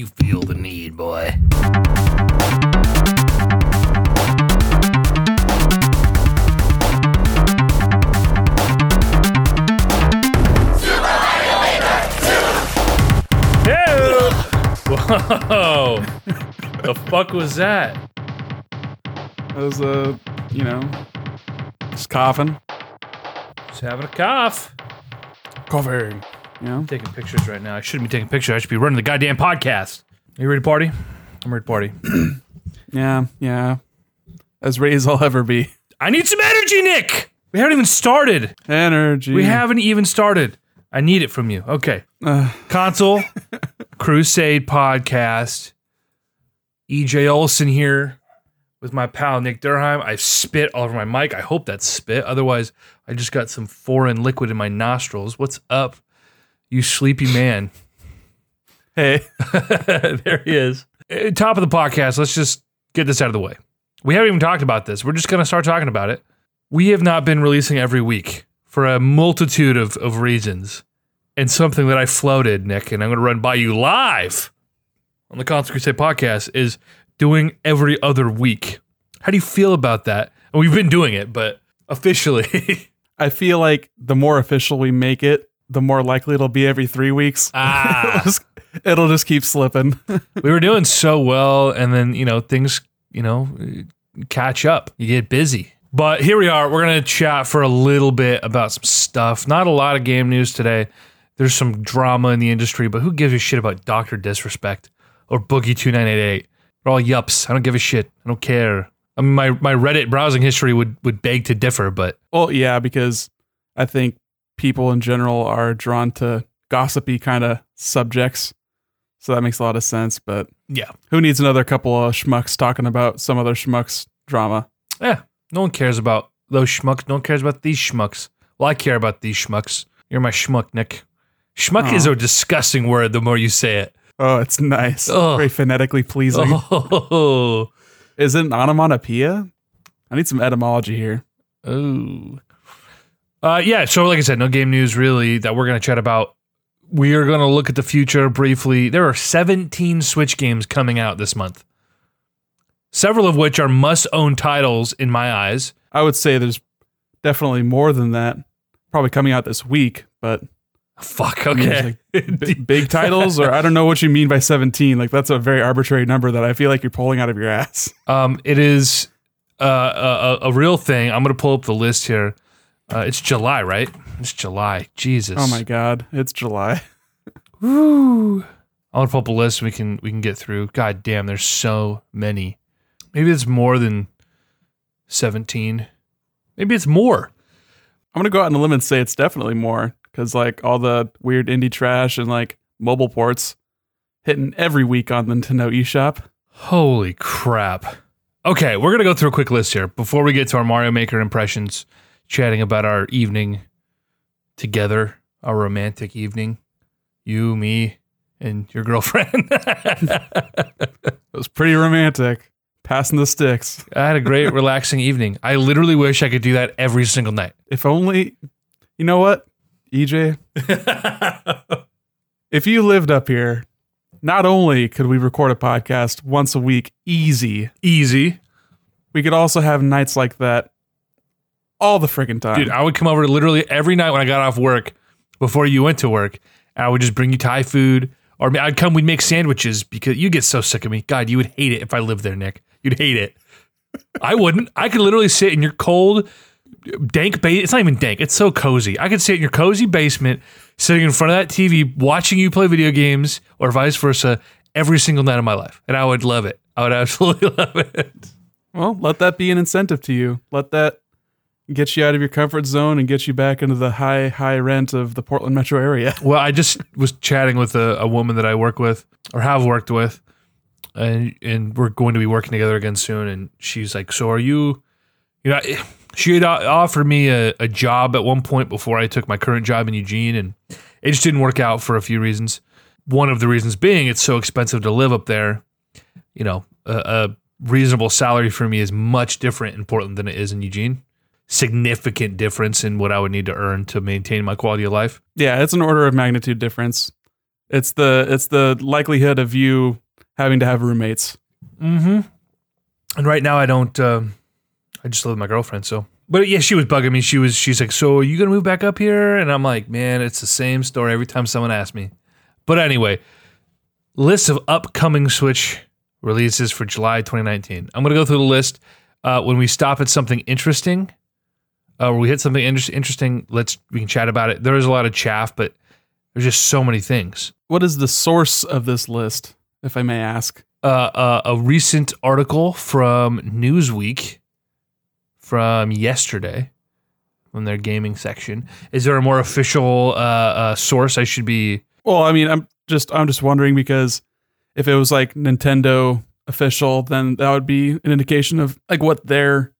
You feel the need, boy. Ew! Whoa! the fuck was that? It was a, you know, just coughing. Just having a cough. Coughing. You know? taking pictures right now. I shouldn't be taking pictures. I should be running the goddamn podcast. Are you ready to party? I'm ready to party. Yeah, yeah. As ready as I'll ever be. I need some energy, Nick. We haven't even started. Energy. We haven't even started. I need it from you. Okay. Uh, Console Crusade podcast. EJ Olson here with my pal Nick Durheim. I've spit all over my mic. I hope that's spit. Otherwise, I just got some foreign liquid in my nostrils. What's up, you sleepy man? hey. there he is. Uh, Top of the podcast. Let's just get this out of the way. We haven't even talked about this. We're just going to start talking about it. We have not been releasing every week for a multitude of, of reasons. And something that I floated, Nick, and I'm going to run by you live on the Constant Crusade podcast is doing every other week. How do you feel about that? And we've been doing it, but officially. I feel like the more official we make it, the more likely it'll be every three weeks. Ah. it'll, just, it'll just keep slipping. we were doing so well and then you know things you know catch up. You get busy. But here we are. We're gonna chat for a little bit about some stuff. Not a lot of game news today. There's some drama in the industry but who gives a shit about dr disrespect or boogie 2988 they're all yups. I don't give a shit. I don't care. I mean my, my reddit browsing history would would beg to differ but well, yeah, because I think people in general are drawn to gossipy kind of subjects. So that makes a lot of sense. But yeah who needs another couple of schmucks talking about some other schmucks drama? yeah no one cares about those schmucks no one cares about these schmucks well i care about these schmucks you're my schmuck nick schmuck is a disgusting word the more you say it Oh, it's nice. Ugh. Very phonetically pleasing. Oh, Is it an onomatopoeia? I need some etymology here. oh. Uh, yeah. So, like I said, no game news really that we're going to chat about. We are going to look at the future briefly. There are 17 Switch games coming out this month, several of which are must-own titles in my eyes. I would say there's definitely more than that. Probably coming out this week, but Fuck. Okay. b- big titles, or I don't know what you mean by 17. Like that's a very arbitrary number that I feel like you're pulling out of your ass. um, it is uh, a, a, a real thing. I'm going to pull up the list here. Uh, it's July, right? It's July. Jesus. Oh my god, it's July. Woo. I want to pull up a list we can we can get through. God damn, there's so many. Maybe it's more than seventeen. Maybe it's more. I'm gonna go out on a limb and say it's definitely more because like all the weird indie trash and like mobile ports hitting every week on the Nintendo eShop. Holy crap. Okay, we're gonna go through a quick list here before we get to our Mario Maker impressions, chatting about our evening together, our romantic evening. You, me, and your girlfriend. It was pretty romantic, passing the sticks. I had a great relaxing evening. I literally wish I could do that every single night. If only, you know what, EJ, if you lived up here, not only could we record a podcast once a week, easy, Easy. we could also have nights like that all the freaking time. Dude, I would come over literally every night when I got off work before you went to work, and I would just bring you Thai food. Or I'd come, we'd make sandwiches because you get so sick of me. God, you would hate it if I lived there, Nick. You'd hate it. I wouldn't. I could literally sit in your cold, dank base. It's not even dank. It's so cozy. I could sit in your cozy basement, sitting in front of that TV, watching you play video games, or vice versa, every single night of my life, and I would love it. I would absolutely love it. Well, let that be an incentive to you. Let that get you out of your comfort zone and get you back into the high, high rent of the Portland metro area. Well, I just was chatting with a, a woman that I work with or have worked with, and and we're going to be working together again soon. And she's like, "So are you?" You know, she had offered me a, a job at one point before I took my current job in Eugene, and it just didn't work out for a few reasons. One of the reasons being it's so expensive to live up there. You know, a, a reasonable salary for me is much different in Portland than it is in Eugene. Significant difference in what I would need to earn to maintain my quality of life. Yeah, it's an order of magnitude difference. It's the it's the likelihood of you having to have roommates. Mm-hmm. And right now I don't. Um, I just live with my girlfriend. So, but yeah, she was bugging me. She was. She's like, "So are you gonna move back up here?" And I'm like, "Man, it's the same story every time someone asks me." But anyway, list of upcoming Switch releases for July 2019. I'm gonna go through the list. Uh, when we stop at something interesting, uh, or we hit something inter- interesting, let's we can chat about it. There is a lot of chaff, but there's just so many things. What is the source of this list, if I may ask? uh, uh, a recent article from Newsweek from yesterday from their gaming section. Is there a more official uh, uh, source I should be? Well, I mean, I'm just I'm just wondering because if it was like Nintendo official, then that would be an indication of like what they're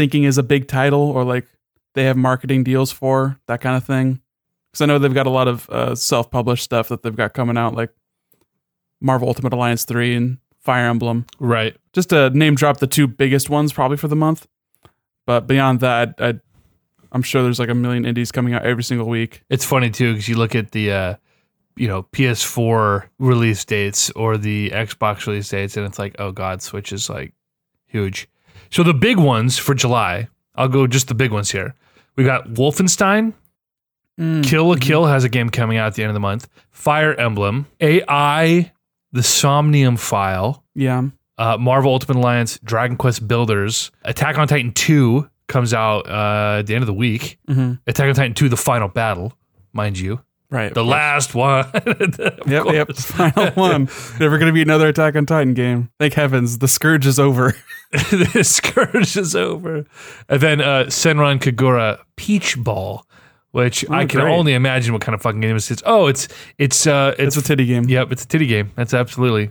thinking is a big title or like they have marketing deals for that kind of thing. Because I know they've got a lot of uh, self-published stuff that they've got coming out, like Marvel Ultimate Alliance three and Fire Emblem. Right. Just to name drop the two biggest ones probably for the month. But beyond that, I, I'm sure there's like a million indies coming out every single week. It's funny too because you look at the, uh, you know, PS4 release dates or the Xbox release dates, and it's like, oh god, Switch is like huge. So the big ones for July, I'll go just the big ones here. We got Wolfenstein, Kill la Kill has a game coming out at the end of the month. Fire Emblem, AI, The Somnium File, Yeah. uh, Marvel Ultimate Alliance, Dragon Quest Builders, Attack on Titan 2 comes out uh, at the end of the week. Mm-hmm. Attack on Titan 2, The Final Battle, mind you. Right. The last one. Yep, yep. Final one. Never going to be another Attack on Titan game. Thank heavens. The scourge is over. the scourge is over. And then uh, Senran Kagura Peach Ball, which I can great. only imagine what kind of fucking game this is. Oh, it's it's uh It's it's a titty game. Yep, it's a titty game. That's absolutely.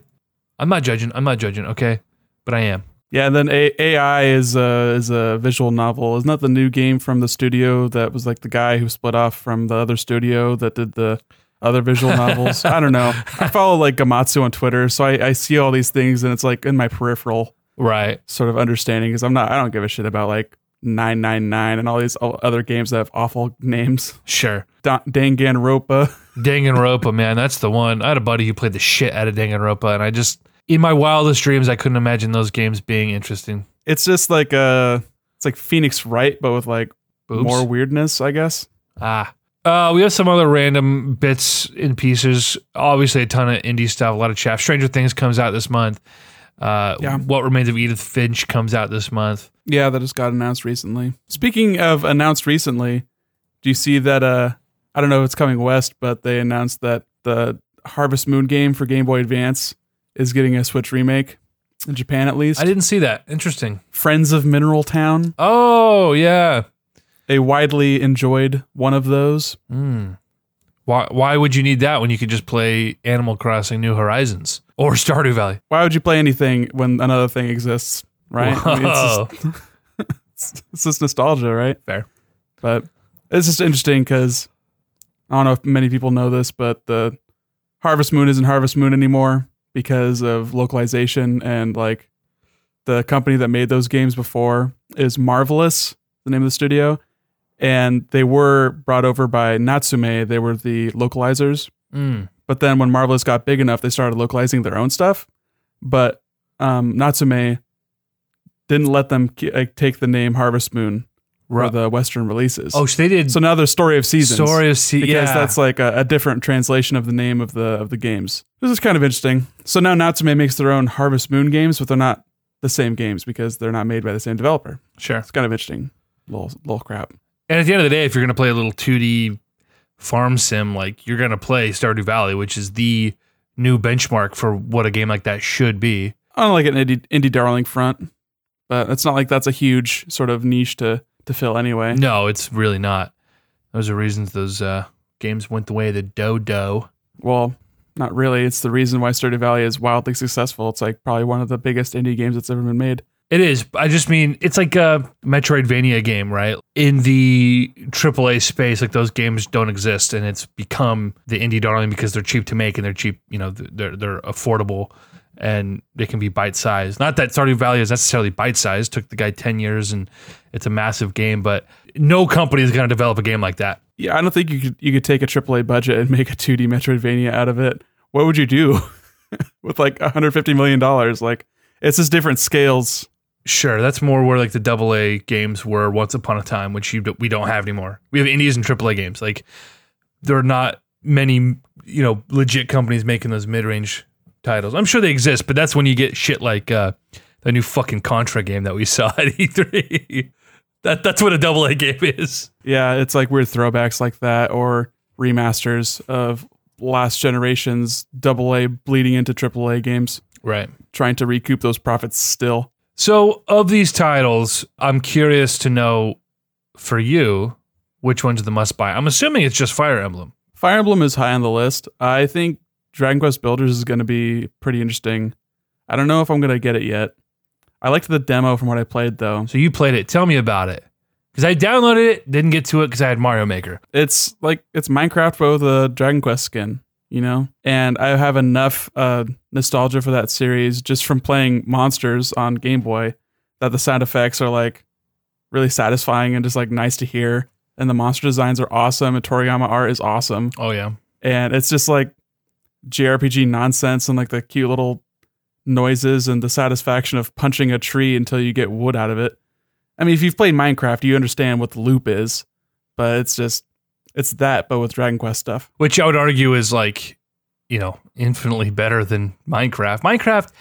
I'm not judging. I'm not judging. Okay, but I am. Yeah, and then a- AI is a, is a visual novel. Isn't that the new game from the studio that was like the guy who split off from the other studio that did the other visual novels? I don't know. I follow like Gematsu on Twitter, so I, I see all these things and it's like in my peripheral Right. sort of understanding because I'm not, I don't give a shit about like 999 and all these other games that have awful names. Sure. Da- Danganronpa. Danganronpa, man, that's the one. I had a buddy who played the shit out of Danganronpa, and I just, in my wildest dreams, I couldn't imagine those games being interesting. It's just like uh it's like Phoenix Wright, but with like Boobs. more weirdness, I guess. Ah. Uh, we have some other random bits and pieces. Obviously, a ton of indie stuff, a lot of chaff. Stranger Things comes out this month. Uh, Yeah. What Remains of Edith Finch comes out this month. Yeah, that just got announced recently. Speaking of announced recently, do you see that? Uh, I don't know if it's coming west, but they announced that the Harvest Moon game for Game Boy Advance is getting a Switch remake in Japan, at least. I didn't see that. Interesting. Friends of Mineral Town, Oh, yeah. a widely enjoyed one of those. Hmm. Why, why would you need that when you could just play Animal Crossing New Horizons or Stardew Valley? Why would you play anything when another thing exists, right? I mean, it's, just, it's, it's just nostalgia, right? Fair. But it's just interesting because I don't know if many people know this, but the Harvest Moon isn't Harvest Moon anymore because of localization and like the company that made those games before is Marvelous, the name of the studio, and they were brought over by Natsume. They were the localizers, Mm. but then when Marvelous got big enough, they started localizing their own stuff. But um, Natsume didn't let them like, take the name Harvest Moon for Ru- the Western releases. Oh, so they did So now there's Story of Seasons. Story of Se- because yeah. that's like a, a different translation of the name of the of the games. This is kind of interesting. So now Natsume makes their own Harvest Moon games, but they're not the same games because they're not made by the same developer. sure. It's kind of interesting. Little little crap. And at the end of the day, if you're going to play a little 2D farm sim, like you're going to play Stardew Valley, which is the new benchmark for what a game like that should be. I don't like an indie, indie darling front, but it's not like that's a huge sort of niche to to fill anyway. No, it's really not. Those are reasons those uh, games went the way of the dodo. Well, not really. It's the reason why Stardew Valley is wildly successful. It's like probably one of the biggest indie games that's ever been made. It is. I just mean it's like a Metroidvania game, right? In the AAA space, like those games don't exist, and it's become the indie darling because they're cheap to make and they're cheap. You know, they're they're affordable and they can be bite sized. Not that Stardew Valley is necessarily bite sized. Took the guy ten years, and it's a massive game, but no company is going to develop a game like that. Yeah, I don't think you could you could take a AAA budget and make a 2D Metroidvania out of it. What would you do with like 150 million dollars? Like it's just different scales. Sure, that's more where like the double A games were once upon a time, which you, we don't have anymore. We have indies and triple A games. Like there are not many, you know, legit companies making those mid range titles. I'm sure they exist, but that's when you get shit like uh, the new fucking Contra game that we saw at E3. that that's what a double A game is. Yeah, it's like weird throwbacks like that or remasters of last generation's double A bleeding into triple A games, Right. trying to recoup those profits still. So, of these titles, I'm curious to know for you which one's are the must buy. I'm assuming it's just Fire Emblem. Fire Emblem is high on the list. I think Dragon Quest Builders is going to be pretty interesting. I don't know if I'm going to get it yet. I liked the demo from what I played though. So, you played it. Tell me about it. Because I downloaded it, didn't get to it because I had Mario Maker. It's like it's Minecraft but with a Dragon Quest skin, you know? And I have enough uh, nostalgia for that series just from playing Monsters on Game Boy that the sound effects are like really satisfying and just like nice to hear. And the monster designs are awesome and Toriyama art is awesome. Oh, yeah. and it's just like JRPG nonsense and like the cute little noises and the satisfaction of punching a tree until you get wood out of it. I mean, if you've played Minecraft, you understand what the loop is, but it's just it's that, but with Dragon Quest stuff. Which I would argue is like, you know, infinitely better than Minecraft. Minecraft,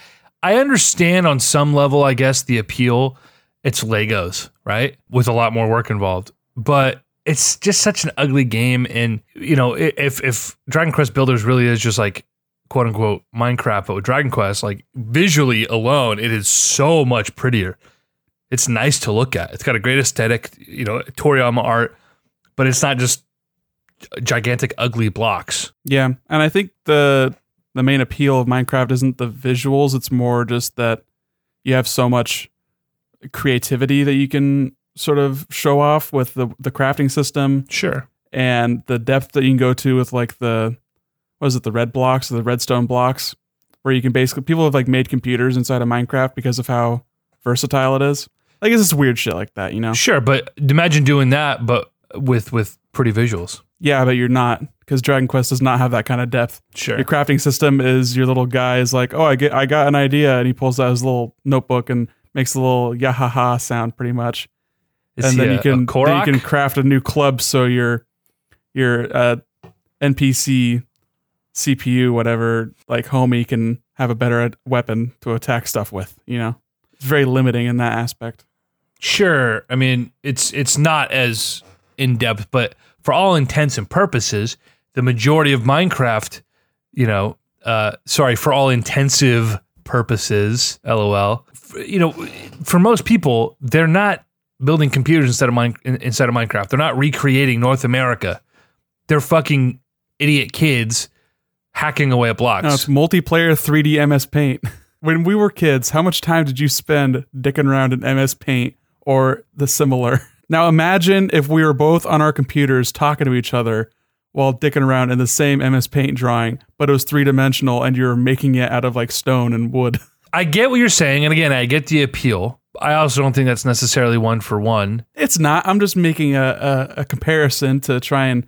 I understand on some level, I guess, the appeal. It's Legos, right? With a lot more work involved. But it's just such an ugly game. And, you know, if if Dragon Quest Builders really is just like quote unquote Minecraft, but with Dragon Quest, like visually alone, it is so much prettier. It's nice to look at. It's got a great aesthetic, you know, Toriyama art, but it's not just gigantic ugly blocks. Yeah, and I think the the main appeal of Minecraft isn't the visuals; it's more just that you have so much creativity that you can sort of show off with the the crafting system Sure. and the depth that you can go to with like the what is it the red blocks or the redstone blocks where you can basically people have like made computers inside of Minecraft because of how versatile it is. Like it's just weird shit like that, you know? Sure, but imagine doing that, but with with pretty visuals. Yeah, but you're not because Dragon Quest does not have that kind of depth. Sure. Your crafting system is your little guy is like, oh, I get, I got an idea, and he pulls out his little notebook and makes a little yahaha sound, pretty much. Is and then a- you can then you can craft a new club so your your uh, NPC CPU whatever like homie can have a better weapon to attack stuff with. You know, it's very limiting in that aspect. Sure. I mean, it's it's not as in depth, but for all intents and purposes, the majority of Minecraft, you know, uh, sorry, for all intensive purposes, lol. You know, for most people, they're not building computers instead of mine in- inside of Minecraft. They're not recreating North America. They're fucking idiot kids hacking away at blocks. No, it's multiplayer 3D MS Paint. When we were kids, how much time did you spend dicking around in MS Paint or the similar? Now imagine if we were both on our computers talking to each other while dicking around in the same MS Paint drawing, but it was three dimensional and you're making it out of like stone and wood. I get what you're saying, and again, I get the appeal. I also don't think that's necessarily one for one. It's not. I'm just making a, a, a comparison to try and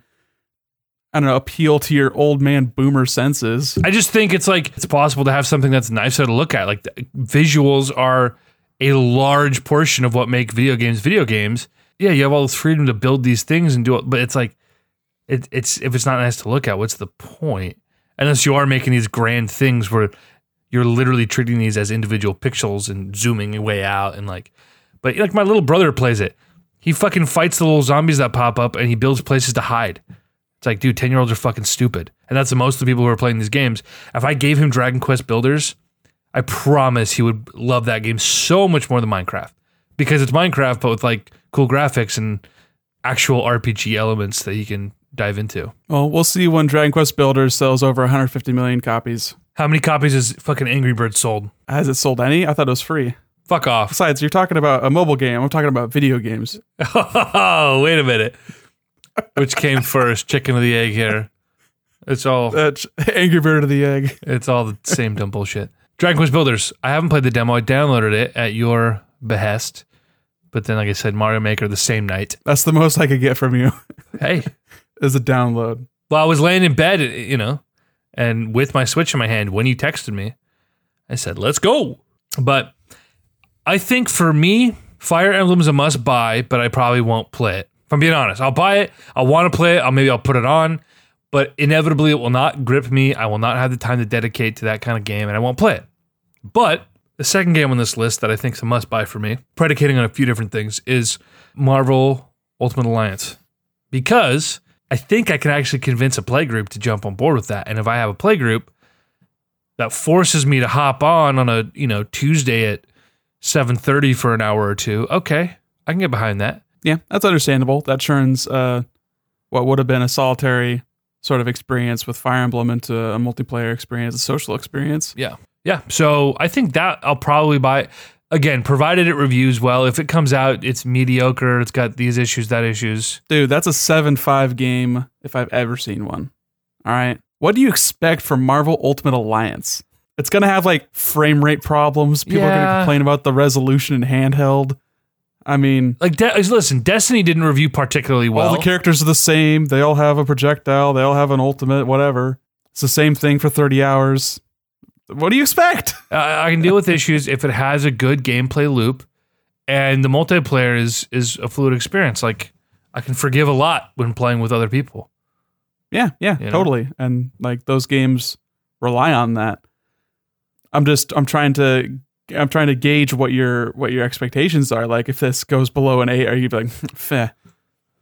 I don't know, appeal to your old man boomer senses. I just think it's like it's possible to have something that's nicer to look at. Like the visuals are a large portion of what make video games video games. Yeah, you have all this freedom to build these things and do it, but it's like it, it's if it's not nice to look at, what's the point? Unless you are making these grand things where you're literally treating these as individual pixels and zooming way out and like but like my little brother plays it. He fucking fights the little zombies that pop up and he builds places to hide. It's like, dude, 10 year olds are fucking stupid. And that's the most of the people who are playing these games. If I gave him Dragon Quest Builders, I promise he would love that game so much more than Minecraft. Because it's Minecraft, but with like cool graphics and actual RPG elements that he can dive into. Well, we'll see when Dragon Quest Builders sells over 150 million copies. How many copies has fucking Angry Birds sold? Has it sold any? I thought it was free. Fuck off. Besides, you're talking about a mobile game. I'm talking about video games. Oh, wait a minute. Which came first, chicken or the egg here? It's all Uh, Angry Bird of the Egg. It's all the same dumb bullshit. Dragon Quest Builders. I haven't played the demo. I downloaded it at your behest. But then, like I said, Mario Maker the same night. That's the most I could get from you. Hey, is a download. Well, I was laying in bed, you know, and with my Switch in my hand when you texted me, I said, let's go. But I think for me, Fire Emblem is a must buy, but I probably won't play it. If I'm being honest, I'll buy it. I want to play it. I'll maybe I'll put it on, but inevitably it will not grip me. I will not have the time to dedicate to that kind of game, and I won't play it. But the second game on this list that I think is a must buy for me, predicating on a few different things, is Marvel Ultimate Alliance. Because I think I can actually convince a play group to jump on board with that. And if I have a play group that forces me to hop on on a, you know, Tuesday at 7:30 for an hour or two, okay, I can get behind that. Yeah, that's understandable. That turns uh, what would have been a solitary sort of experience with Fire Emblem into a multiplayer experience, a social experience. Yeah. Yeah. So I think that I'll probably buy again, provided it reviews well. If it comes out, it's mediocre, it's got these issues, that issues. Dude, that's a 7 5 game if I've ever seen one. All right. What do you expect from Marvel Ultimate Alliance? It's going to have like frame rate problems. People are going to complain about the resolution in handheld. I mean, Like, De- listen, Destiny didn't review particularly well. all the characters are the same. They all have a projectile. They all have an ultimate, whatever. It's the same thing for 30 hours. What do you expect? I I can deal with issues if it has a good gameplay loop, and the multiplayer is is a fluid experience. Like I can forgive a lot when playing with other people. Yeah, yeah, You know? totally. And like those games rely on that. I'm just I'm trying to I'm trying to gauge what your what your expectations are. Like if this goes below an eight, are you like, Feh.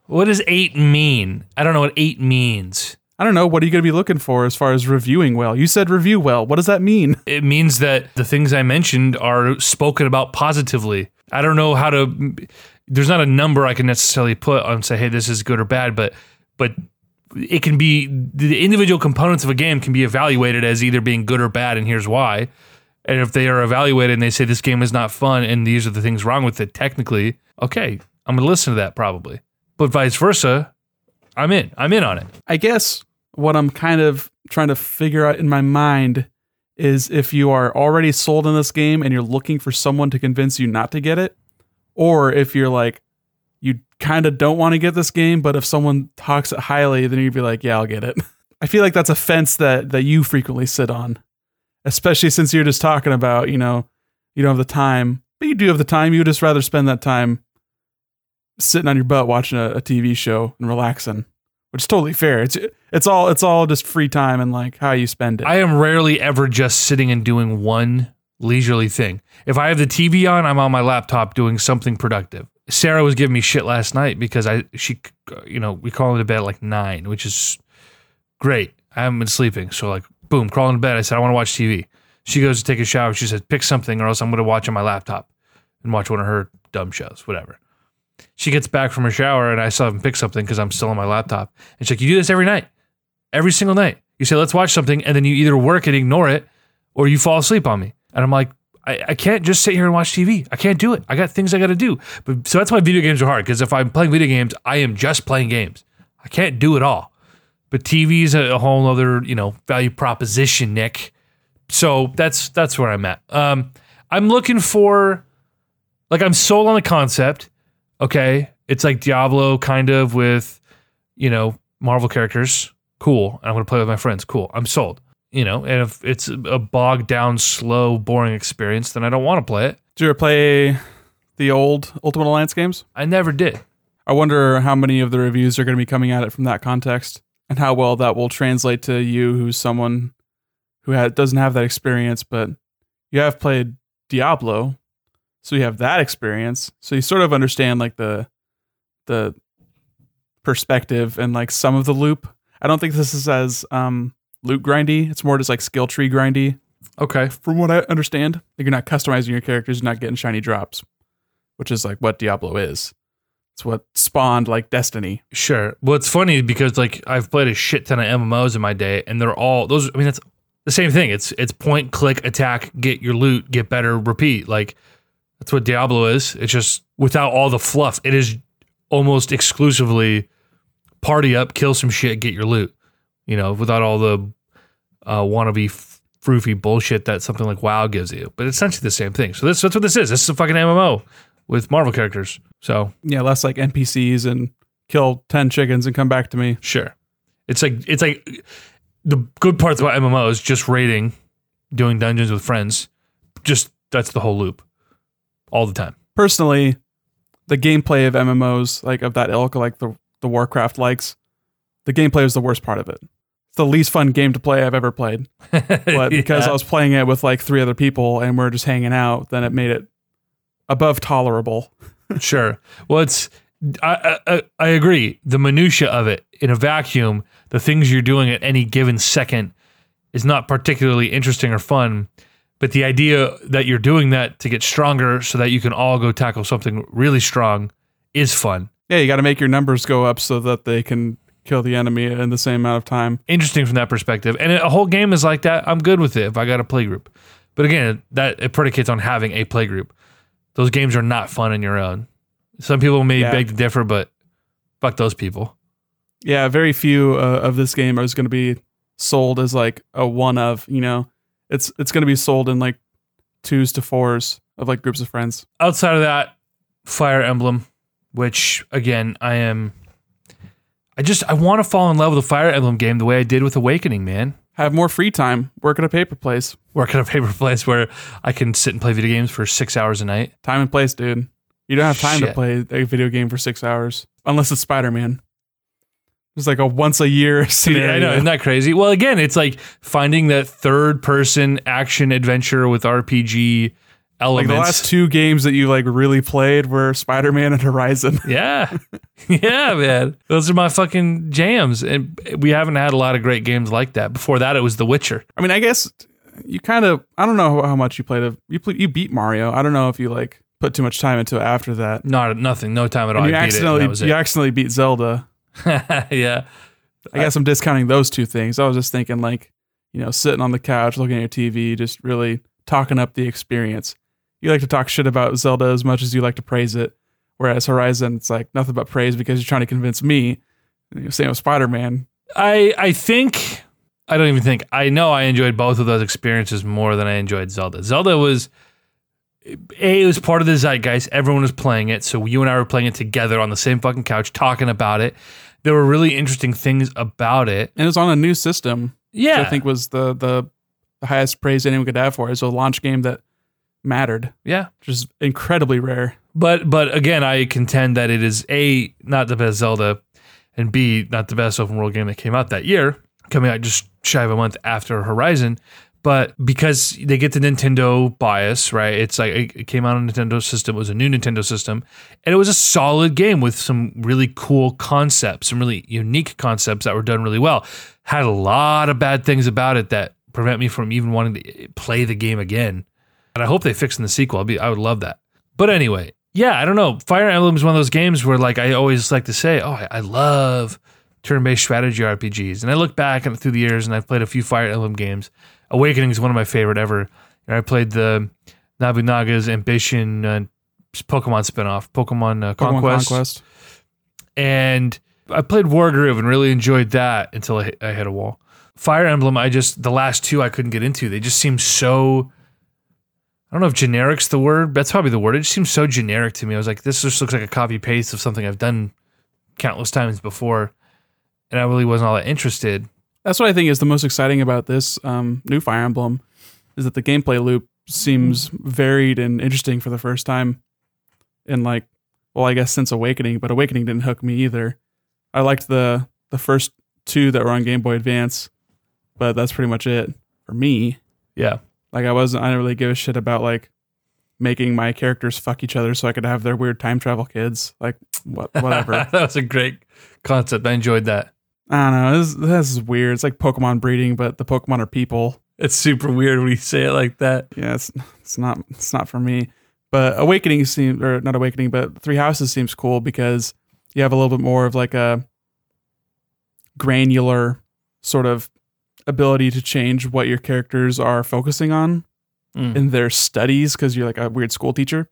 What does eight mean? I don't know what eight means. I don't know. What are you going to be looking for as far as reviewing well? You said review well. What does that mean? It means that the things I mentioned are spoken about positively. I don't know how to. There's not a number I can necessarily put on say, hey, this is good or bad, but but it can be the individual components of a game can be evaluated as either being good or bad, and here's why. And if they are evaluated and they say this game is not fun and these are the things wrong with it, technically, okay, I'm gonna listen to that probably. But vice versa, I'm in. I'm in on it. I guess what I'm kind of trying to figure out in my mind is if you are already sold in this game and you're looking for someone to convince you not to get it, or if you're like, you kind of don't want to get this game, but if someone talks it highly, then you'd be like, yeah, I'll get it. I feel like that's a fence that that you frequently sit on, especially since you're just talking about, you know, you don't have the time, but you do have the time. You would just rather spend that time sitting on your butt watching a, a TV show and relaxing, which is totally fair. It's it's all it's all just free time and like how you spend it. I am rarely ever just sitting and doing one leisurely thing. If I have the TV on, I'm on my laptop doing something productive. Sarah was giving me shit last night because I she you know we call into bed like nine, which is great. I haven't been sleeping, so like boom, crawl into bed. I said I want to watch TV. She goes to take a shower. She says pick something or else I'm going to watch on my laptop and watch one of her dumb shows, whatever. She gets back from her shower and I still haven't picked something because I'm still on my laptop. And she's like, "You do this every night, every single night. You say let's watch something, and then you either work and ignore it, or you fall asleep on me." And I'm like, I, I can't just sit here and watch TV. I can't do it. I got things I got to do. But so that's why video games are hard because if I'm playing video games, I am just playing games. I can't do it all. But TV is a, whole other you know value proposition, Nick. So that's that's where I'm at. Um, I'm looking for like I'm sold on the concept. Okay, it's like Diablo kind of with you know Marvel characters. Cool. I'm gonna play with my friends. Cool. I'm sold. You know, and if it's a bogged down, slow, boring experience, then I don't want to play it. Do you ever play the old Ultimate Alliance games? I never did. I wonder how many of the reviews are going to be coming at it from that context and how well that will translate to you, who's someone who ha- doesn't have that experience, but you have played Diablo, so you have that experience, so you sort of understand like the the perspective and like some of the loop. I don't think this is as um, loot grindy. It's more just like skill tree grindy, Okay. from what I understand. Like you're not customizing your characters, you're not getting shiny drops, which is like what Diablo is. It's what spawned like Destiny. Sure. Well, it's funny because like I've played a shit ton of MMOs in my day, and they're all those. I mean, that's the same thing. It's it's point, click, attack, get your loot, get better, repeat. Like that's what Diablo is. It's just without all the fluff. It is almost exclusively party up, kill some shit, get your loot. You know, without all the uh, wannabe f- froofy bullshit that something like WoW gives you. But it's essentially the same thing. So this, that's what this is. This is a fucking MMO with Marvel characters. So Yeah, less like NPCs and kill 10 chickens and come back to me. Sure. It's like it's like the good parts about MMOs just raiding, doing dungeons with friends. Just that's the whole loop. All the time. Personally, the gameplay of MMOs, like of that ilk, like the, the Warcraft likes, the gameplay was the worst part of it. It's the least fun game to play I've ever played. But because I was playing it with like three other people and we're just hanging out, then it made it above tolerable. sure. Well, it's I, I I agree. The minutia of it in a vacuum, the things you're doing at any given second, is not particularly interesting or fun. But the idea that you're doing that to get stronger, so that you can all go tackle something really strong, is fun. Yeah, you got to make your numbers go up so that they can kill the enemy in the same amount of time. Interesting from that perspective. And a whole game is like that. I'm good with it if I got a play group. But again, that it predicates on having a play group. Those games are not fun on your own. Some people may Yeah. beg to differ, but fuck those people. Yeah, very few uh, of this game is going to be sold as like a one of. You know, it's it's going to be sold in like twos to fours of like groups of friends. outside of that, Fire Emblem, which again, I am. I just I want to fall in love with a Fire Emblem game the way I did with Awakening, man. Have more free time. Work at a paper place. Work at a paper place where I can sit and play video games for six hours a night. Time and place, dude. You don't have time to play a video game for six hours unless it's Spider Man. It's like a once a year scenario. I know, isn't that crazy? Well, again, it's like finding that third person action adventure with RPG like the last two games that you like really played were Spider Man and Horizon. Yeah. yeah, man. Those are my fucking jams. And we haven't had a lot of great games like that. Before that, it was The Witcher. I mean, I guess you kind of. I don't know how much you played. Of, you play, you beat Mario. I don't know if you like put too much time into it after that. Not nothing, no time at all. And you I beat it, accidentally you accidentally beat Zelda. yeah. I guess I'm discounting those two things. I was just thinking like, you know, sitting on the couch looking at your TV, just really talking up the experience. You like to talk shit about Zelda as much as you like to praise it. Whereas Horizon, it's like nothing but praise because you're trying to convince me. Same with Spider Man. I I think I don't even think I know I enjoyed both of those experiences more than I enjoyed Zelda. Zelda was a it was part of the zeitgeist. Everyone was playing it, so you and I were playing it together on the same fucking couch, talking about it. There were really interesting things about it. And it was on a new system, Yeah, which I think was the, the the highest praise anyone could have for it. It's a launch game that mattered, yeah. which is incredibly rare. But but again, I contend that it is a not the best Zelda, and b not the best open world game that came out that year, coming out just shy of a month after Horizon. But because they get the Nintendo bias, right? It's like it it came out on Nintendo system. It was a new Nintendo system, and it was a solid game with some really cool concepts, some really unique concepts that were done really well. Had a lot of bad things about it that prevent me from even wanting to play the game again. And I hope they fix in the sequel. I'd be, I would love that. But anyway, yeah, I don't know. Fire Emblem is one of those games where, like, I always like to say, oh, I, I love turn-based strategy RPGs. And I look back and through the years, and I've played a few Fire Emblem games. Awakening is one of my favorite ever. And I played the Nobunaga's Ambition uh, Pokemon spinoff, Pokemon, uh, Pokemon Conquest, Conquest. and I played Wargroove and really enjoyed that until I, I hit a wall. Fire Emblem, I just the last two I couldn't get into. They just seem so. I don't know if generic's the word. That's probably the word. It just seems so generic to me. I was like, this just looks like a copy paste of something I've done countless times before, and I really wasn't all that interested. That's what I think is the most exciting about this um, new Fire Emblem is that the gameplay loop seems varied and interesting for the first time in like well I guess since Awakening, but Awakening didn't hook me either. I liked the the first two that were on Game Boy Advance, but that's pretty much it for me. Yeah, Like I wasn't I didn't really give a shit about like making my characters fuck each other so I could have their weird time travel kids. Like what whatever. that was a great concept. I enjoyed that. I don't know. This, this is weird. It's like Pokemon breeding, but the Pokemon are people. It's super weird when you say it like that. yeah, it's it's not it's not for me. But Awakening seems or not Awakening, but Three Houses seems cool because you have a little bit more of like a granular sort of ability to change what your characters are focusing on Mm. in their studies because you're like a weird school teacher.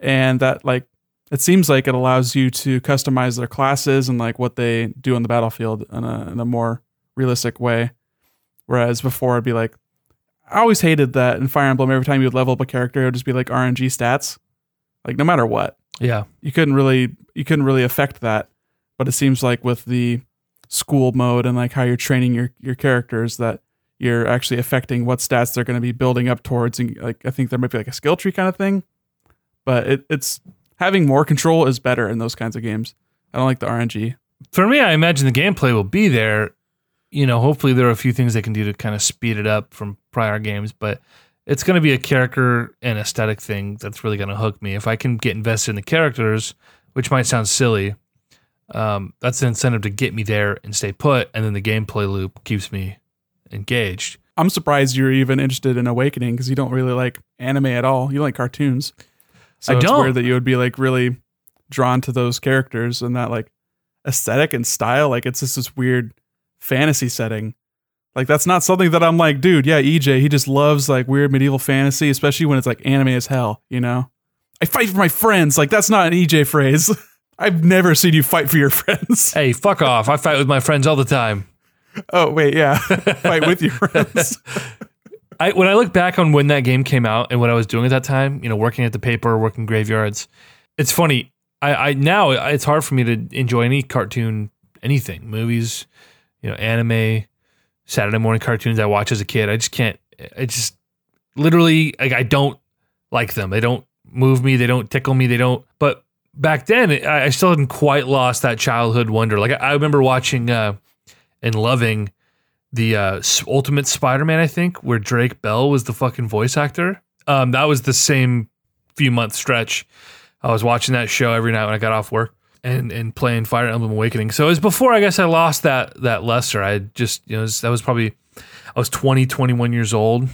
And that like it seems like it allows you to customize their classes and like what they do on the battlefield in a in a more realistic way. Whereas before it'd be like I always hated that in Fire Emblem every time you would level up a character it would just be like RNG stats. Like no matter what. Yeah, You couldn't really you couldn't really affect that. But it seems like with the school mode and like how you're training your your characters that you're actually affecting what stats they're going to be building up towards and like i think there might be like a skill tree kind of thing but it, it's having more control is better in those kinds of games i don't like the rng For me, I imagine the gameplay will be there. You know, hopefully there are a few things they can do to kind of speed it up from prior games, but it's going to be a character and aesthetic thing that's really going to hook me. If I can get invested in the characters, which might sound silly, um, that's an incentive to get me there and stay put, and then the gameplay loop keeps me engaged. i'm surprised you're even interested in awakening because you don't really like anime at all. You like cartoons. So I it's don't. weird that you would be like really drawn to those characters and that like aesthetic and style. Like it's just this weird fantasy setting. Like that's not something that i'm like dude yeah ej he just loves like weird medieval fantasy especially when it's like anime as hell you know? I fight for my friends. Like that's not an ej phrase i've never seen you fight for your friends Hey, fuck off! I fight with my friends all the time. oh wait yeah fight with your friends I when I look back on when that game came out and what I was doing at that time, you know, working at the paper, working graveyards, it's funny. I, I now it's hard for me to enjoy any cartoon, anything, movies, you know, anime, Saturday morning cartoons I watch as a kid. I just can't. I just literally like I don't like them. They don't move me. They don't tickle me. They don't. But back then, I, I still hadn't quite lost that childhood wonder. Like I, I remember watching uh, and loving the uh, Ultimate Spider-Man, I think, where Drake Bell was the fucking voice actor. Um, that was the same few month stretch. I was watching that show every night when I got off work and and playing Fire Emblem Awakening. So it was before I guess I lost that that luster. I just you know that was probably I was 20, 21 years old.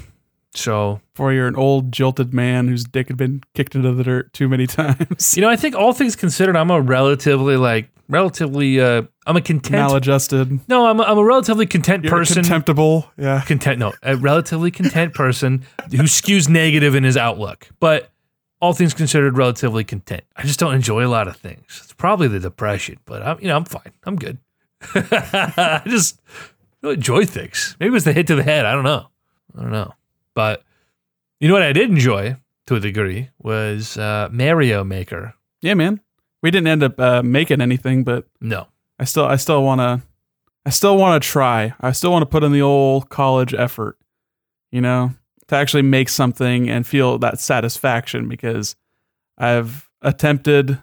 So for you're an old jilted man whose dick had been kicked into the dirt too many times. you know I think all things considered, I'm a relatively like relatively uh I'm a content. maladjusted no, I'm a, I'm a relatively content You're person. contemptible yeah. Content no a relatively content person who skews negative in his outlook. But all things considered relatively content. I just don't enjoy a lot of things. It's probably the depression but i'm you know i'm fine. I'm good. I just don't enjoy things. Maybe it was the hit to the head. I don't know. I don't know but you know what i did enjoy to a degree was uh, mario maker Yeah, man. We didn't end up uh, making anything, but no I still, I still want to, I still want to try. I still want to put in the old college effort, you know, to actually make something and feel that satisfaction because I've attempted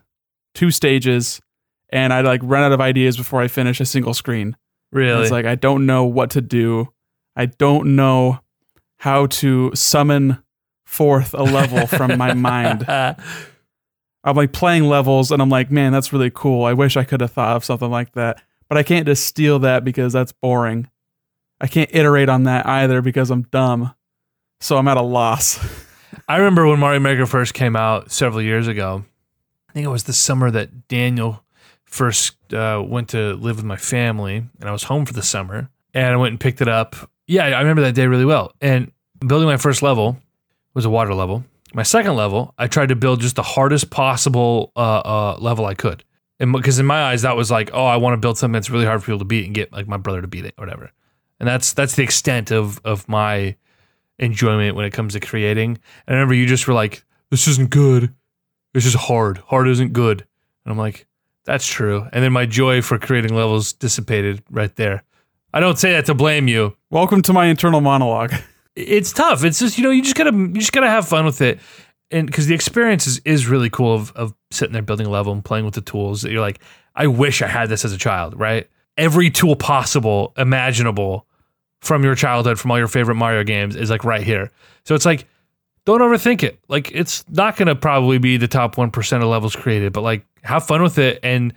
two stages and I like run out of ideas before I finish a single screen. And really It's like I don't know what to do. I don't know how to summon forth a level from my mind. I'm like playing levels and I'm like, man, that's really cool. I wish I could have thought of something like that. But I can't just steal that because that's boring. I can't iterate on that either because I'm dumb. So I'm at a loss. I remember when Mario Maker first came out several years ago. I think it was the summer that Daniel first uh, went to live with my family, and I was home for the summer. And I went and picked it up. Yeah, I remember that day really well. And building my first level was a water level. My second level, I tried to build just the hardest possible uh, uh, level I could. And because in my eyes, that was like, oh, I want to build something that's really hard for people to beat and get like my brother to beat it or whatever. And that's that's the extent of of my enjoyment when it comes to creating. And I remember you just were like, "This isn't good. This is hard. Hard isn't good." And I'm like, "That's true." And then my joy for creating levels dissipated right there. I don't say that to blame you. Welcome to my internal monologue. It's tough. It's just you know you just gotta you just gotta have fun with it, and because the experience is, is really cool of of sitting there building a level and playing with the tools. That you're like, I wish I had this as a child. Right? Every tool possible, imaginable from your childhood, from all your favorite Mario games, is like right here. So it's like, don't overthink it. Like it's not gonna probably be the top one percent of levels created, but like have fun with it. And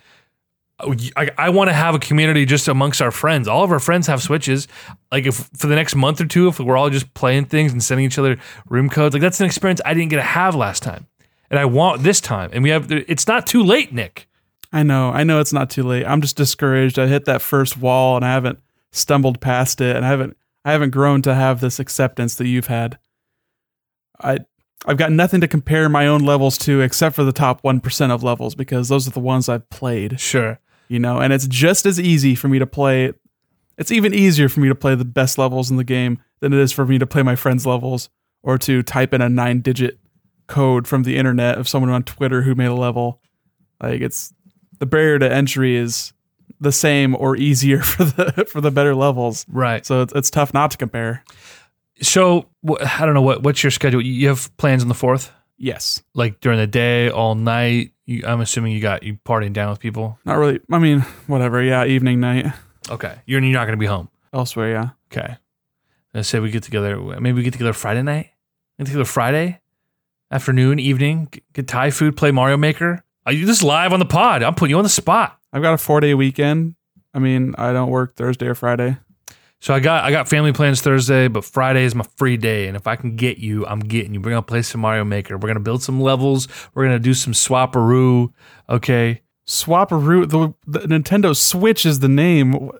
Oh, I, I want to have a community just amongst our friends. All of our friends have switches. Like if for the next month or two, if we're all just playing things and sending each other room codes, like that's an experience I didn't get to have last time, and I want this time. And we have. It's not too late, Nick. I know, I know it's not too late. I'm just discouraged. I hit that first wall and I haven't stumbled past it and I haven't I haven't grown to have this acceptance that you've had. I I've got nothing to compare my own levels to except for the top 1% of levels because those are the ones I've played, Sure. You know, and it's just as easy for me to play it's even easier for me to play the best levels in the game than it is for me to play my friends' levels or to type in a 9-digit code from the internet of someone on Twitter who made a level. Like it's the barrier to entry is the same or easier for the for the better levels. Right. So it's, it's tough not to compare. So I don't know what what's your schedule. You have plans on the fourth, Yes. like during the day, all night. You, I'm assuming you got you partying down with people. Not really. I mean, whatever. Yeah, evening, night, Okay, you're you're not going to be home. elsewhere. Yeah. Okay. Let's say we get together. Maybe we get together Friday night. Get together Friday afternoon, evening. Get, get Thai food. Play Mario Maker. Are you just live on the pod? I'm putting you on the spot. I've got a four day weekend. I mean, I don't work Thursday or Friday. So I got I got family plans Thursday, but Friday is my free day, and if I can get you, I'm getting you. We're gonna play some Mario Maker. We're gonna build some levels. We're gonna do some swapperoo. Okay, Swaparoo, the, the Nintendo Switch is the name.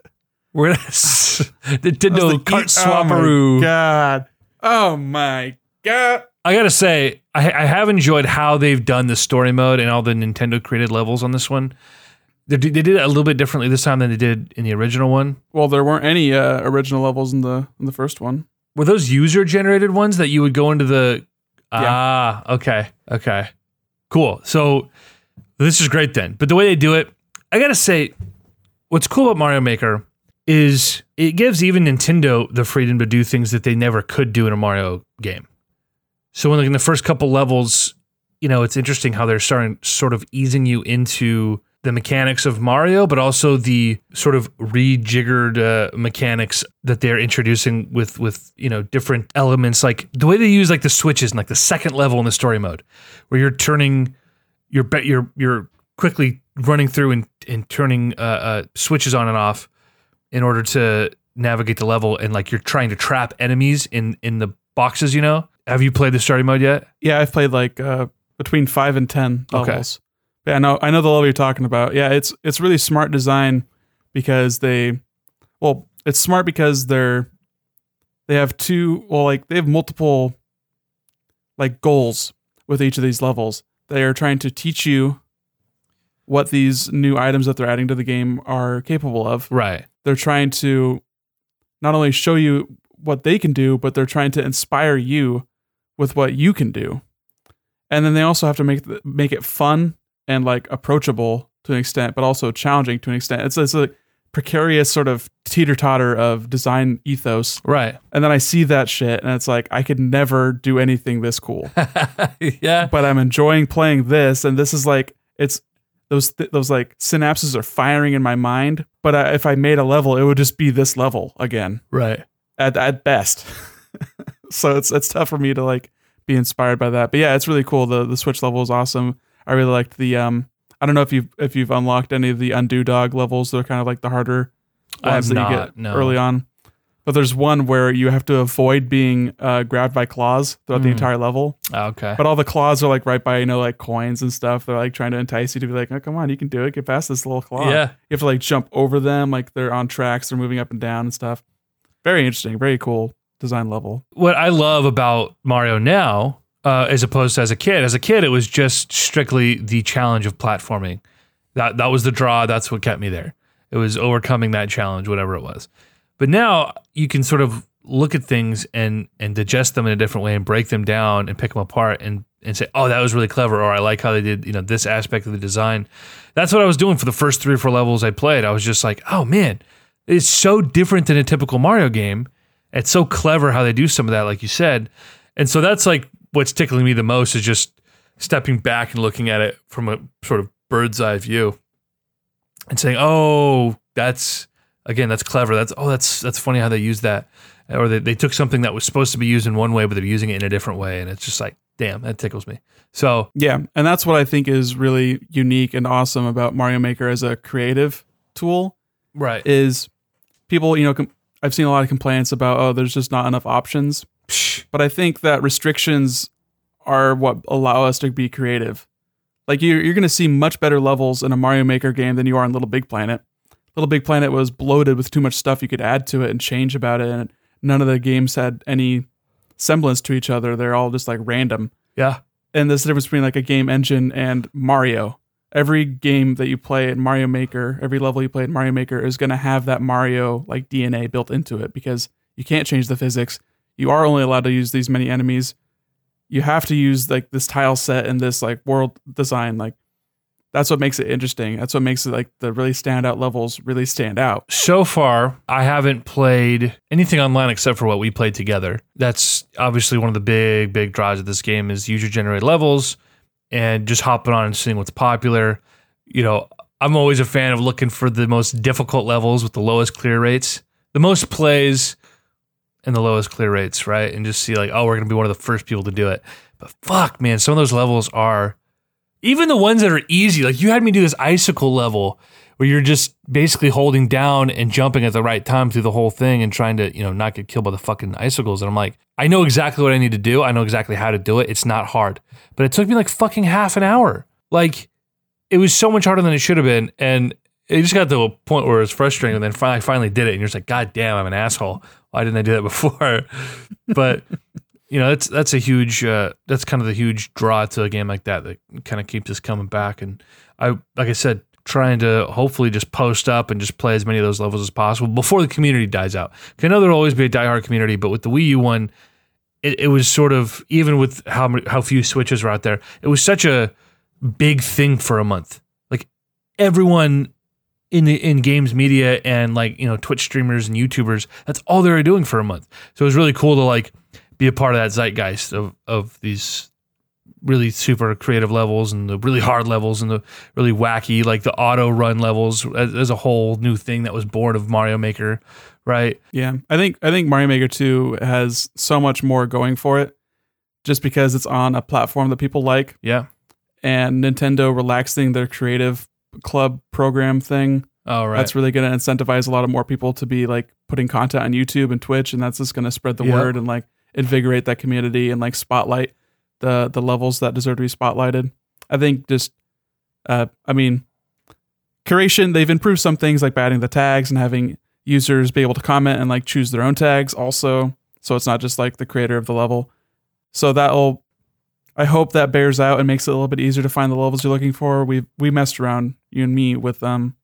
we're gonna Nintendo I was Kart like, Oh god. Oh my god. I gotta say, I, I have enjoyed how they've done the story mode and all the Nintendo created levels on this one. They, did- they did it a little bit differently this time than they did in the original one. Well, there weren't any uh, original levels in the in the first one. Were those user generated ones that you would go into the? Ah, okay, okay, cool. So this is great then. But the way they do it, I gotta say, what's cool about Mario Maker is it gives even Nintendo the freedom to do things that they never could do in a Mario game. So when like in the first couple levels, you know, it's interesting how they're starting sort of easing you into the mechanics of Mario, but also the sort of rejiggered uh, mechanics that they're introducing with with you know different elements, like the way they use like the switches in like the second level in the story mode, where you're turning, you're bet you're you're quickly running through and and turning uh, uh, switches on and off in order to navigate the level, and like you're trying to trap enemies in in the boxes. You know, have you played the story mode yet? Yeah, I've played like uh, between five and ten Okay. Yeah, I know I know the level you're talking about. Yeah, it's it's really smart design because they well, it's smart because they're they have two well like they have multiple like goals with each of these levels. They are trying to teach you what these new items that they're adding to the game are capable of. Right. They're trying to not only show you what they can do, but they're trying to inspire you with what you can do. And then they also have to make the, make it fun and like approachable to an extent, but also challenging to an extent. It's, it's a precarious sort of teeter totter of design ethos. Right. And then I see that shit, and it's like I could never do anything this cool, yeah. but I'm enjoying playing this, and this is like it's those th- those like synapses are firing in my mind. But uh, if I made a level, it would just be this level again Right. at at best. so it's it's tough for me to like be inspired by that. But yeah, it's really cool. The the Switch level is awesome. I really liked the um I don't know if you've if you've unlocked any of the Undodog levels. They're kind of like the harder I ones have that you get no. early on. But there's one where you have to avoid being uh, grabbed by claws throughout the Mm. entire level. Okay. But all the claws are like right by you know like coins and stuff. They're like trying to entice you to be like, oh come on, you can do it. Get past this little claw. yeah. You have to like jump over them, like they're on tracks, they're moving up and down and stuff. Very interesting, very cool design level. What I love about Mario now, uh, as opposed to as a kid, as a kid, it was just strictly the challenge of platforming. That that was the draw. That's what kept me there. It was overcoming that challenge, whatever it was. But now you can sort of look at things and and digest them in a different way and break them down and pick them apart and and say, oh, that was really clever, or I like how they did, you know, this aspect of the design. That's what I was doing for the first three or four levels I played. I was just like, oh man, it's so different than a typical Mario game. It's so clever how they do some of that, like you said. And so that's like what's tickling me the most is just stepping back and looking at it from a sort of bird's eye view and saying, "Oh, that's again, that's clever. That's oh, that's that's funny how they use that." Or they, they took something that was supposed to be used in one way, but they're using it in a different way, and it's just like, damn, that tickles me. So Yeah, and that's what I think is really unique and awesome about Mario Maker as a creative tool right, is people, you know, com- I've seen a lot of complaints about oh, there's just not enough options. But I think that restrictions are what allow us to be creative. Like you're, you're going to see much better levels in a Mario Maker game than you are in Little Big Planet. Little Big Planet was bloated with too much stuff you could add to it and change about it, and none of the games had any semblance to each other. They're all just like random. yeah, And there's the difference between like a game engine and Mario. Every game that you play in Mario Maker, every level you play in Mario Maker is going to have that Mario like DNA built into it because you can't change the physics. You are only allowed to use these many enemies. You have to use like this tile set and this like world design. Like that's what makes it interesting. That's what makes it like the really standout levels really stand out. So far, I haven't played anything online except for what we played together. That's obviously one of the big, big draws of this game is user generated levels and just hopping on and seeing what's popular. You know, I'm always a fan of looking for the most difficult levels with the lowest clear rates, the most plays, and the lowest clear rates, right? And just see like, oh, we're gonna be one of the first people to do it. But fuck, man, some of those levels are even the ones that are easy. Like you had me do this icicle level where you're just basically holding down and jumping at the right time through the whole thing and trying to, you know, not get killed by the fucking icicles. And I'm like, I know exactly what I need to do. I know exactly how to do it. It's not hard. But it took me like fucking half an hour. Like it was so much harder than it should have been. And it just got to a point where it was frustrating. And then finally, I finally did it. And you're just like, God damn, I'm an asshole. Why didn't I do that before? but you know, that's that's a huge uh, that's kind of the huge draw to a game like that that kind of keeps us coming back. And I, like I said, trying to hopefully just post up and just play as many of those levels as possible before the community dies out. I know there'll always be a diehard community, but with the Wii U one, it, it was sort of even with how how few switches were out there, it was such a big thing for a month. Like everyone in the in games media and like you know Twitch streamers and YouTubers, that's all they were doing for a month. So it was really cool to like be a part of that zeitgeist of of these really super creative levels and the really hard levels and the really wacky like the auto run levels as, as a whole new thing that was born of Mario Maker, right? Yeah, I think I think Mario Maker Two has so much more going for it, just because it's on a platform that people like. Yeah, and Nintendo relaxing their creative club program thing. Oh, right. That's really going to incentivize a lot of more people to be like putting content on YouTube and Twitch, and that's just going to spread the Yep. word and like invigorate that community and like spotlight the the levels that deserve to be spotlighted. I think just, uh, I mean, curation. They've improved some things like batting the tags and having users be able to comment and like choose their own tags also. So it's not just like the creator of the level. So that'll I hope that bears out and makes it a little bit easier to find the levels you're looking for. We we messed around, you and me, with um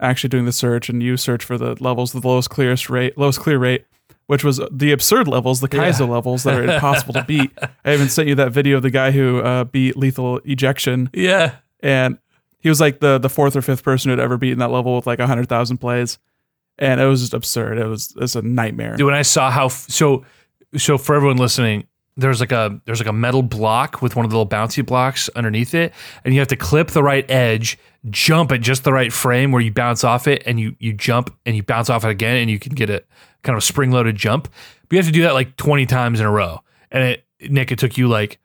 actually doing the search and you search for the levels the lowest clearest rate, lowest clear rate, which was the absurd levels, the Kaizo Yeah. levels that are impossible to beat. I even sent you that video of the guy who uh, beat lethal ejection, yeah. and he was like the the fourth or fifth person who'd ever beaten that level with like hundred thousand plays, and it was just absurd. It was it's a nightmare. Dude, when I saw how f- so so for everyone listening, there's like a there's like a metal block with one of the little bouncy blocks underneath it, and you have to clip the right edge, jump at just the right frame where you bounce off it, and you you jump and you bounce off it again, and you can get a kind of a spring loaded jump. But you have to do that like 20 times in a row, and it Nick, it took you like,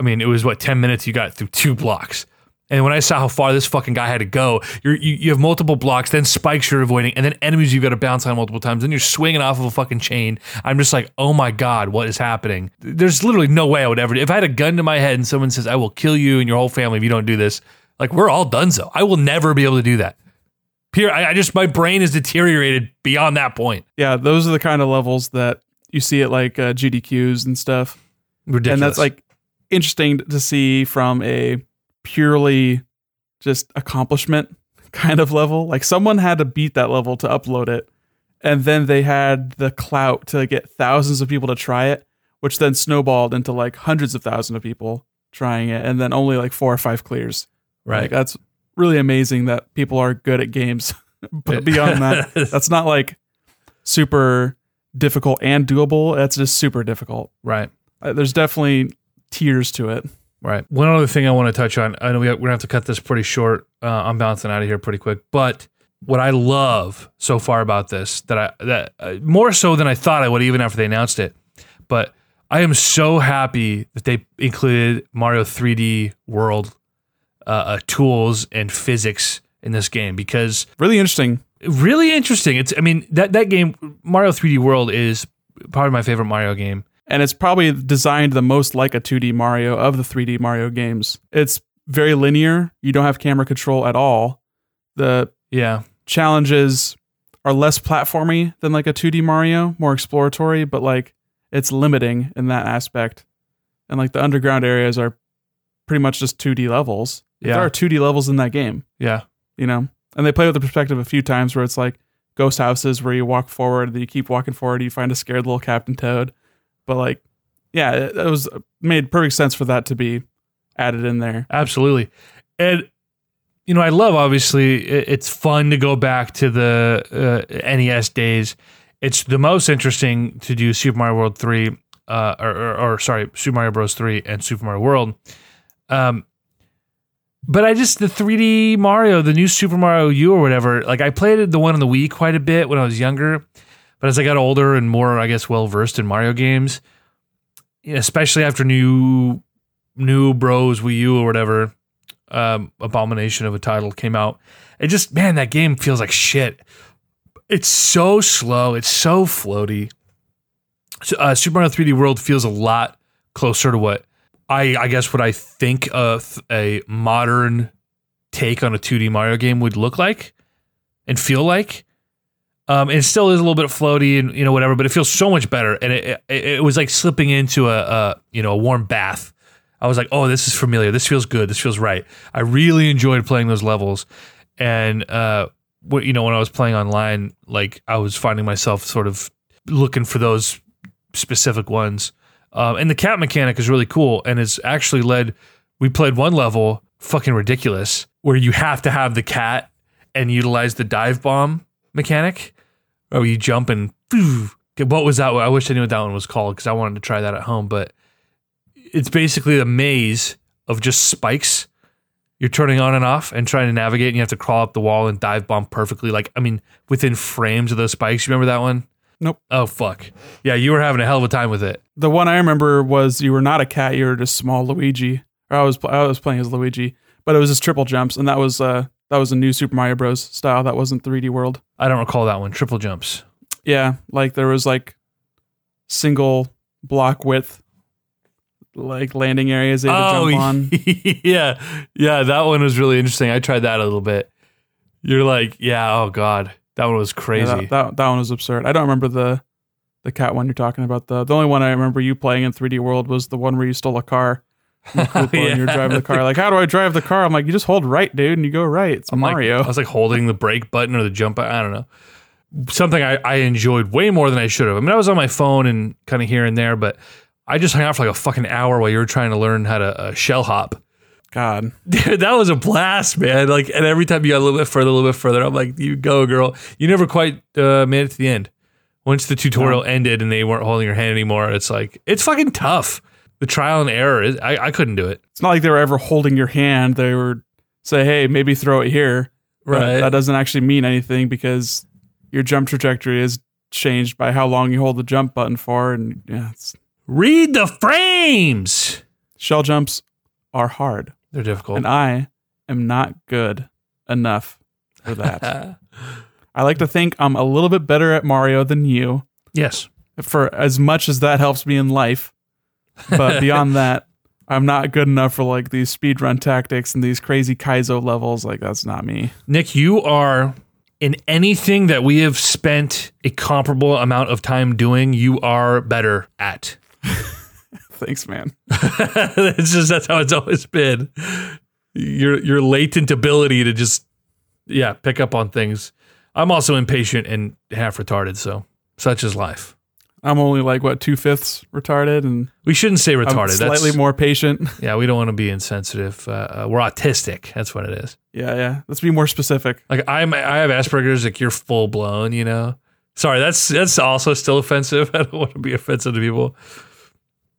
I mean, it was what 10 minutes you got through two blocks. And when I saw how far this fucking guy had to go, you're, you you have multiple blocks, then spikes you're avoiding, and then enemies you've got to bounce on multiple times. Then you're swinging off of a fucking chain. I'm just like, oh my god, what is happening? There's literally no way I would ever. If I had a gun to my head and someone says, "I will kill you and your whole family if you don't do this," like we're all done. So I will never be able to do that. Here, I, I just my brain is deteriorated beyond that point. yeah, those are the kind of levels that you see at like uh, GDQs and stuff. Ridiculous. and that's like interesting to see from a purely just accomplishment kind of level. Like someone had to beat that level to upload it, and then they had the clout to get thousands of people to try it, which then snowballed into like hundreds of thousands of people trying it, and then only like four or five clears. right. Like that's really amazing that people are good at games. but beyond that, that's not like super difficult and doable. That's just super difficult. right. Uh, there's definitely tiers to it. Right. One other thing I want to touch on. I know we have, we're gonna have to cut this pretty short. Uh, I'm bouncing out of here pretty quick. But what I love so far about this that I that uh, more so than I thought I would even after they announced it. But I am so happy that they included Mario 3D World uh, uh, tools and physics in this game because Really interesting. really interesting. It's I mean that that game Mario 3D World is probably my favorite Mario game. And it's probably designed the most like a 2D Mario of the 3D Mario games. It's very linear. You don't have camera control at all. The Yeah. challenges are less platformy than like a 2D Mario, more exploratory, but like it's limiting in that aspect. And like the underground areas are pretty much just 2D levels. Yeah. There are 2D levels in that game. Yeah. you know and they play with the perspective a few times where it's like ghost houses where you walk forward then you keep walking forward you find a scared little captain toad but like yeah it, it was made perfect sense for that to be added in there Absolutely. And you know, I love obviously it- it's fun to go back to the uh, NES days. It's the most interesting to do Super Mario World 3 uh, or, or, or sorry, Super Mario Bros. 3 and Super Mario World. Um, but I just the 3D Mario, the new Super Mario U or whatever. Like I played the one on the Wii quite a bit when I was younger, but as I got older and more, I guess, well versed in Mario games, especially after new new Bros Wii U or whatever, um, abomination of a title came out. It just man, that game feels like shit. It's so slow. It's so floaty. Uh, Super Mario 3D World feels a lot closer to what I, I guess what I think of a modern take on a 2D Mario game would look like and feel like. Um, it still is a little bit floaty and you know whatever, but it feels so much better. And it it, it was like slipping into a, a you know a warm bath. I was like, oh, this is familiar. This feels good. This feels right. I really enjoyed playing those levels, and uh, what you know when I was playing online, like I was finding myself sort of looking for those specific ones. Um, and the cat mechanic is really cool, and it's actually led. We played one level, fucking ridiculous, where you have to have the cat and utilize the dive bomb mechanic, where you jump and phew. what was that? I wish I knew what that one was called because I wanted to try that at home. But it's basically a maze of just spikes. You're turning on and off and trying to navigate, and you have to crawl up the wall and dive bomb perfectly. Like I mean, within frames of those spikes. You remember that one? Nope. Oh fuck. Yeah, you were having a hell of a time with it. The one I remember was you were not a cat, you were just small Luigi. Or I was I was playing as Luigi, but it was just triple jumps, and that was uh that was a new Super Mario Bros. style. That wasn't 3D World. I don't recall that one. Triple jumps. Yeah, like there was like single block width, like landing areas they had to oh, jump on. yeah, yeah. That one was really interesting. I tried that a little bit. You're like, yeah. Oh god, that one was Yeah, crazy. that, that that one was absurd. I don't remember the the cat one you're talking about. The the only one I remember you playing in 3D World was the one where you stole a car. Koopa and you're driving the car. Like, how do I drive the car? I'm like, you just hold right, dude, and you go right. It's I'm like- Mario. I was like holding the brake button or the jump button. I don't know. Something I, I enjoyed way more than I should have. I mean, I was on my phone and kind of here and there, but I just hung out for like a fucking hour while you were trying to learn how to uh, shell hop. God, Dude, that was a blast, man. Like, and every time you got a little bit further, a little bit further, I'm like, you go, girl. You never quite uh, made it to the end. Once the tutorial ended and they weren't holding your hand anymore, it's like, it's fucking tough. The trial and error is, I, I couldn't do it. it's not like they were ever holding your hand. They were say, hey, maybe throw it here. But Right. that doesn't actually mean anything because your jump trajectory is changed by how long you hold the jump button for. And yeah, it's, Read the frames. shell jumps are hard, They're difficult. and I am not good enough for that. I like to think I'm a little bit better at Mario than you. yes. for as much as that helps me in life. But beyond that, I'm not good enough for like these speedrun tactics and these crazy Kaizo levels. Like that's not me. Nick, you are in anything that we have spent a comparable amount of time doing, you are better at. Thanks, man. it's just that's how it's always been. Your your latent ability to just yeah, pick up on things. I'm also impatient and half retarded, so such is life. I'm only like what two fifths retarded, and We shouldn't say I'm retarded. slightly That's, more patient. yeah, we don't want to be insensitive. Uh, uh, we're autistic. That's what it is. yeah, yeah. Let's be more specific. Like I'm, I have Asperger's. Like you're full blown. You know. Sorry, that's that's also still offensive. I don't want to be offensive to people.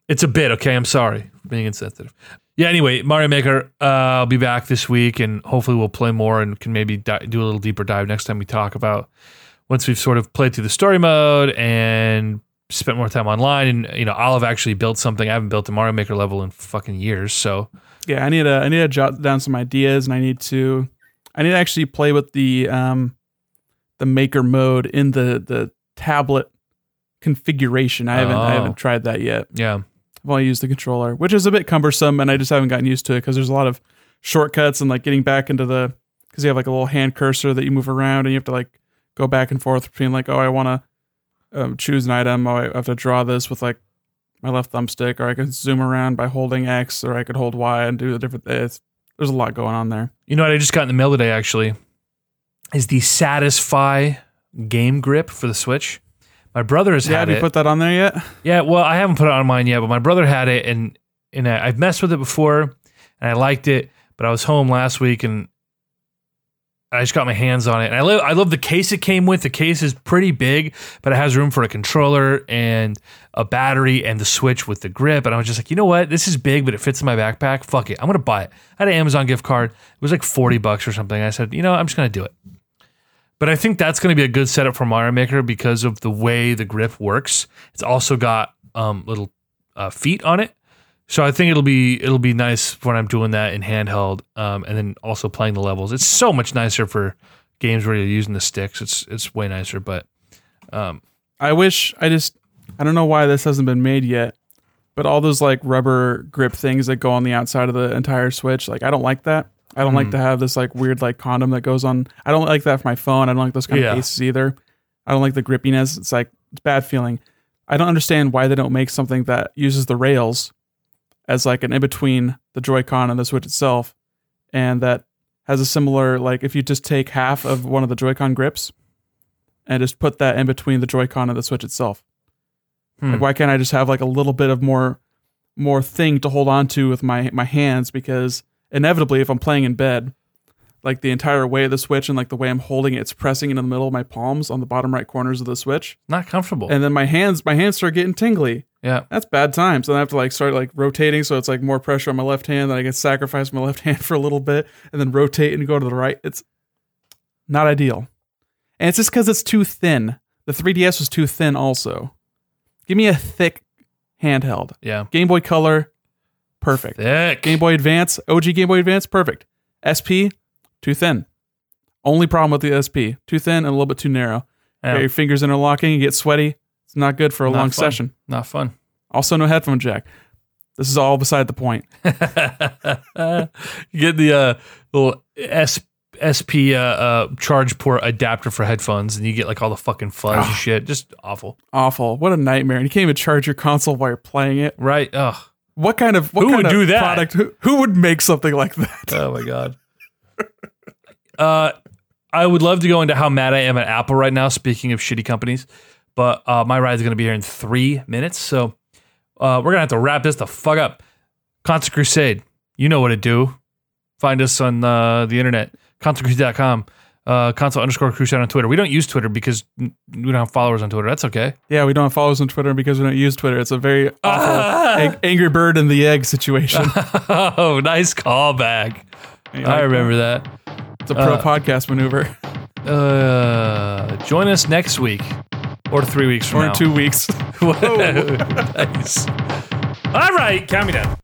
It's a bit okay. I'm sorry for being insensitive. Yeah. Anyway, Mario Maker. Uh, I'll be back this week, and hopefully we'll play more and can maybe di- do a little deeper dive next time we talk about once we've sort of played through the story mode and spent more time online. And you know, I'll have actually built something. I haven't built a Mario Maker level in fucking years. So Yeah, I need to I need to jot down some ideas, and I need to I need to actually play with the um the maker mode in the the tablet configuration. I haven't I Oh. haven't tried that yet. yeah. I've only used the controller, which is a bit cumbersome, and I just haven't gotten used to it because there's a lot of shortcuts and like getting back into the because you have like a little hand cursor that you move around, and you have to like go back and forth between like, oh, I want to um, choose an item, oh, I have to draw this with like my left thumbstick, or I can zoom around by holding X, or I could hold Y and do the different. It's, there's a lot going on there. You know what I just got in the mail today actually is the Satisfye game grip for the Switch. My brother has Yeah, had have you put that on there yet? yeah, well, I haven't put it on mine yet, but my brother had it, and and I, I've messed with it before, and I liked it. But I was home last week, and I just got my hands on it, and I love I love the case it came with. The case is pretty big, but it has room for a controller and a battery and the switch with the grip. And I was just like, you know what, this is big, but it fits in my backpack. Fuck it, I'm gonna buy it. I had an Amazon gift card. It was like forty bucks or something. I said, you know, I'm just gonna do it. But I think that's gonna be a good setup for Mario Maker because of the way the grip works. It's also got um, little uh, feet on it. So I think it'll be it'll be nice when I'm doing that in handheld, um, and then also playing the levels. It's so much nicer for games where you're using the sticks. It's it's way nicer. But um, I wish I just I don't know why this hasn't been made yet, but all those like rubber grip things that go on the outside of the entire Switch, like I don't like that. I don't like Mm. to have this like weird like condom that goes on. I don't like that for my phone. I don't like those kind Yeah. of cases either. I don't like the grippiness. It's like it's bad feeling. I don't understand why they don't make something that uses the rails as like an in between the Joy-Con and the Switch itself, and that has a similar like if you just take half of one of the Joy-Con grips and just put that in between the Joy-Con and the Switch itself. Hmm. Like why can't I just have like a little bit of more more thing to hold on to with my my hands because inevitably if I'm playing in bed, like the entire way of the Switch and like the way I'm holding it, it's pressing into the middle of my palms on the bottom right corners of the Switch. not comfortable. And then my hands my hands start getting tingly. yeah, That's bad times. And I have to like start like rotating so it's like more pressure on my left hand. Then I get sacrifice my left hand for a little bit and then rotate and go to the right. It's not ideal. And it's just because it's too thin. The 3DS was too thin also. Give me a thick handheld. yeah, Game Boy Color, perfect. thick. Game Boy Advance, OG Game Boy Advance, perfect. SP, too thin. Only problem with the SP, too thin and a little bit too narrow. Yeah, your fingers interlocking, you get sweaty. It's not good for a Not long fun. session. not fun. Also, no headphone jack. This is all beside the point. you get the uh, little S, SP uh, uh, charge port adapter for headphones, and you get like all the fucking fuzz and shit. Just awful, Awful. What a nightmare. And you can't even charge your console while you're playing it. right? Ugh. What kind of what Who kind would of do that? product? Who, who would make something like that? Oh my god. Uh, I would love to go into how mad I am at Apple right now. Speaking of shitty companies, but uh, my ride is going to be here in three minutes, so uh, we're gonna have to wrap this the fuck up. Console Crusade, you know what to do. Find us on uh, the internet, consolecrusade.com, uh, console underscore crusade on Twitter. We don't use Twitter because we don't have followers on Twitter. That's okay. Yeah, we don't have followers on Twitter because we don't use Twitter. It's a very awful ang- angry bird and the egg situation. oh, nice callback. I remember that. It's a pro uh, podcast maneuver. Uh, join us next week or three weeks from Or now. two weeks. nice. All right, count me down.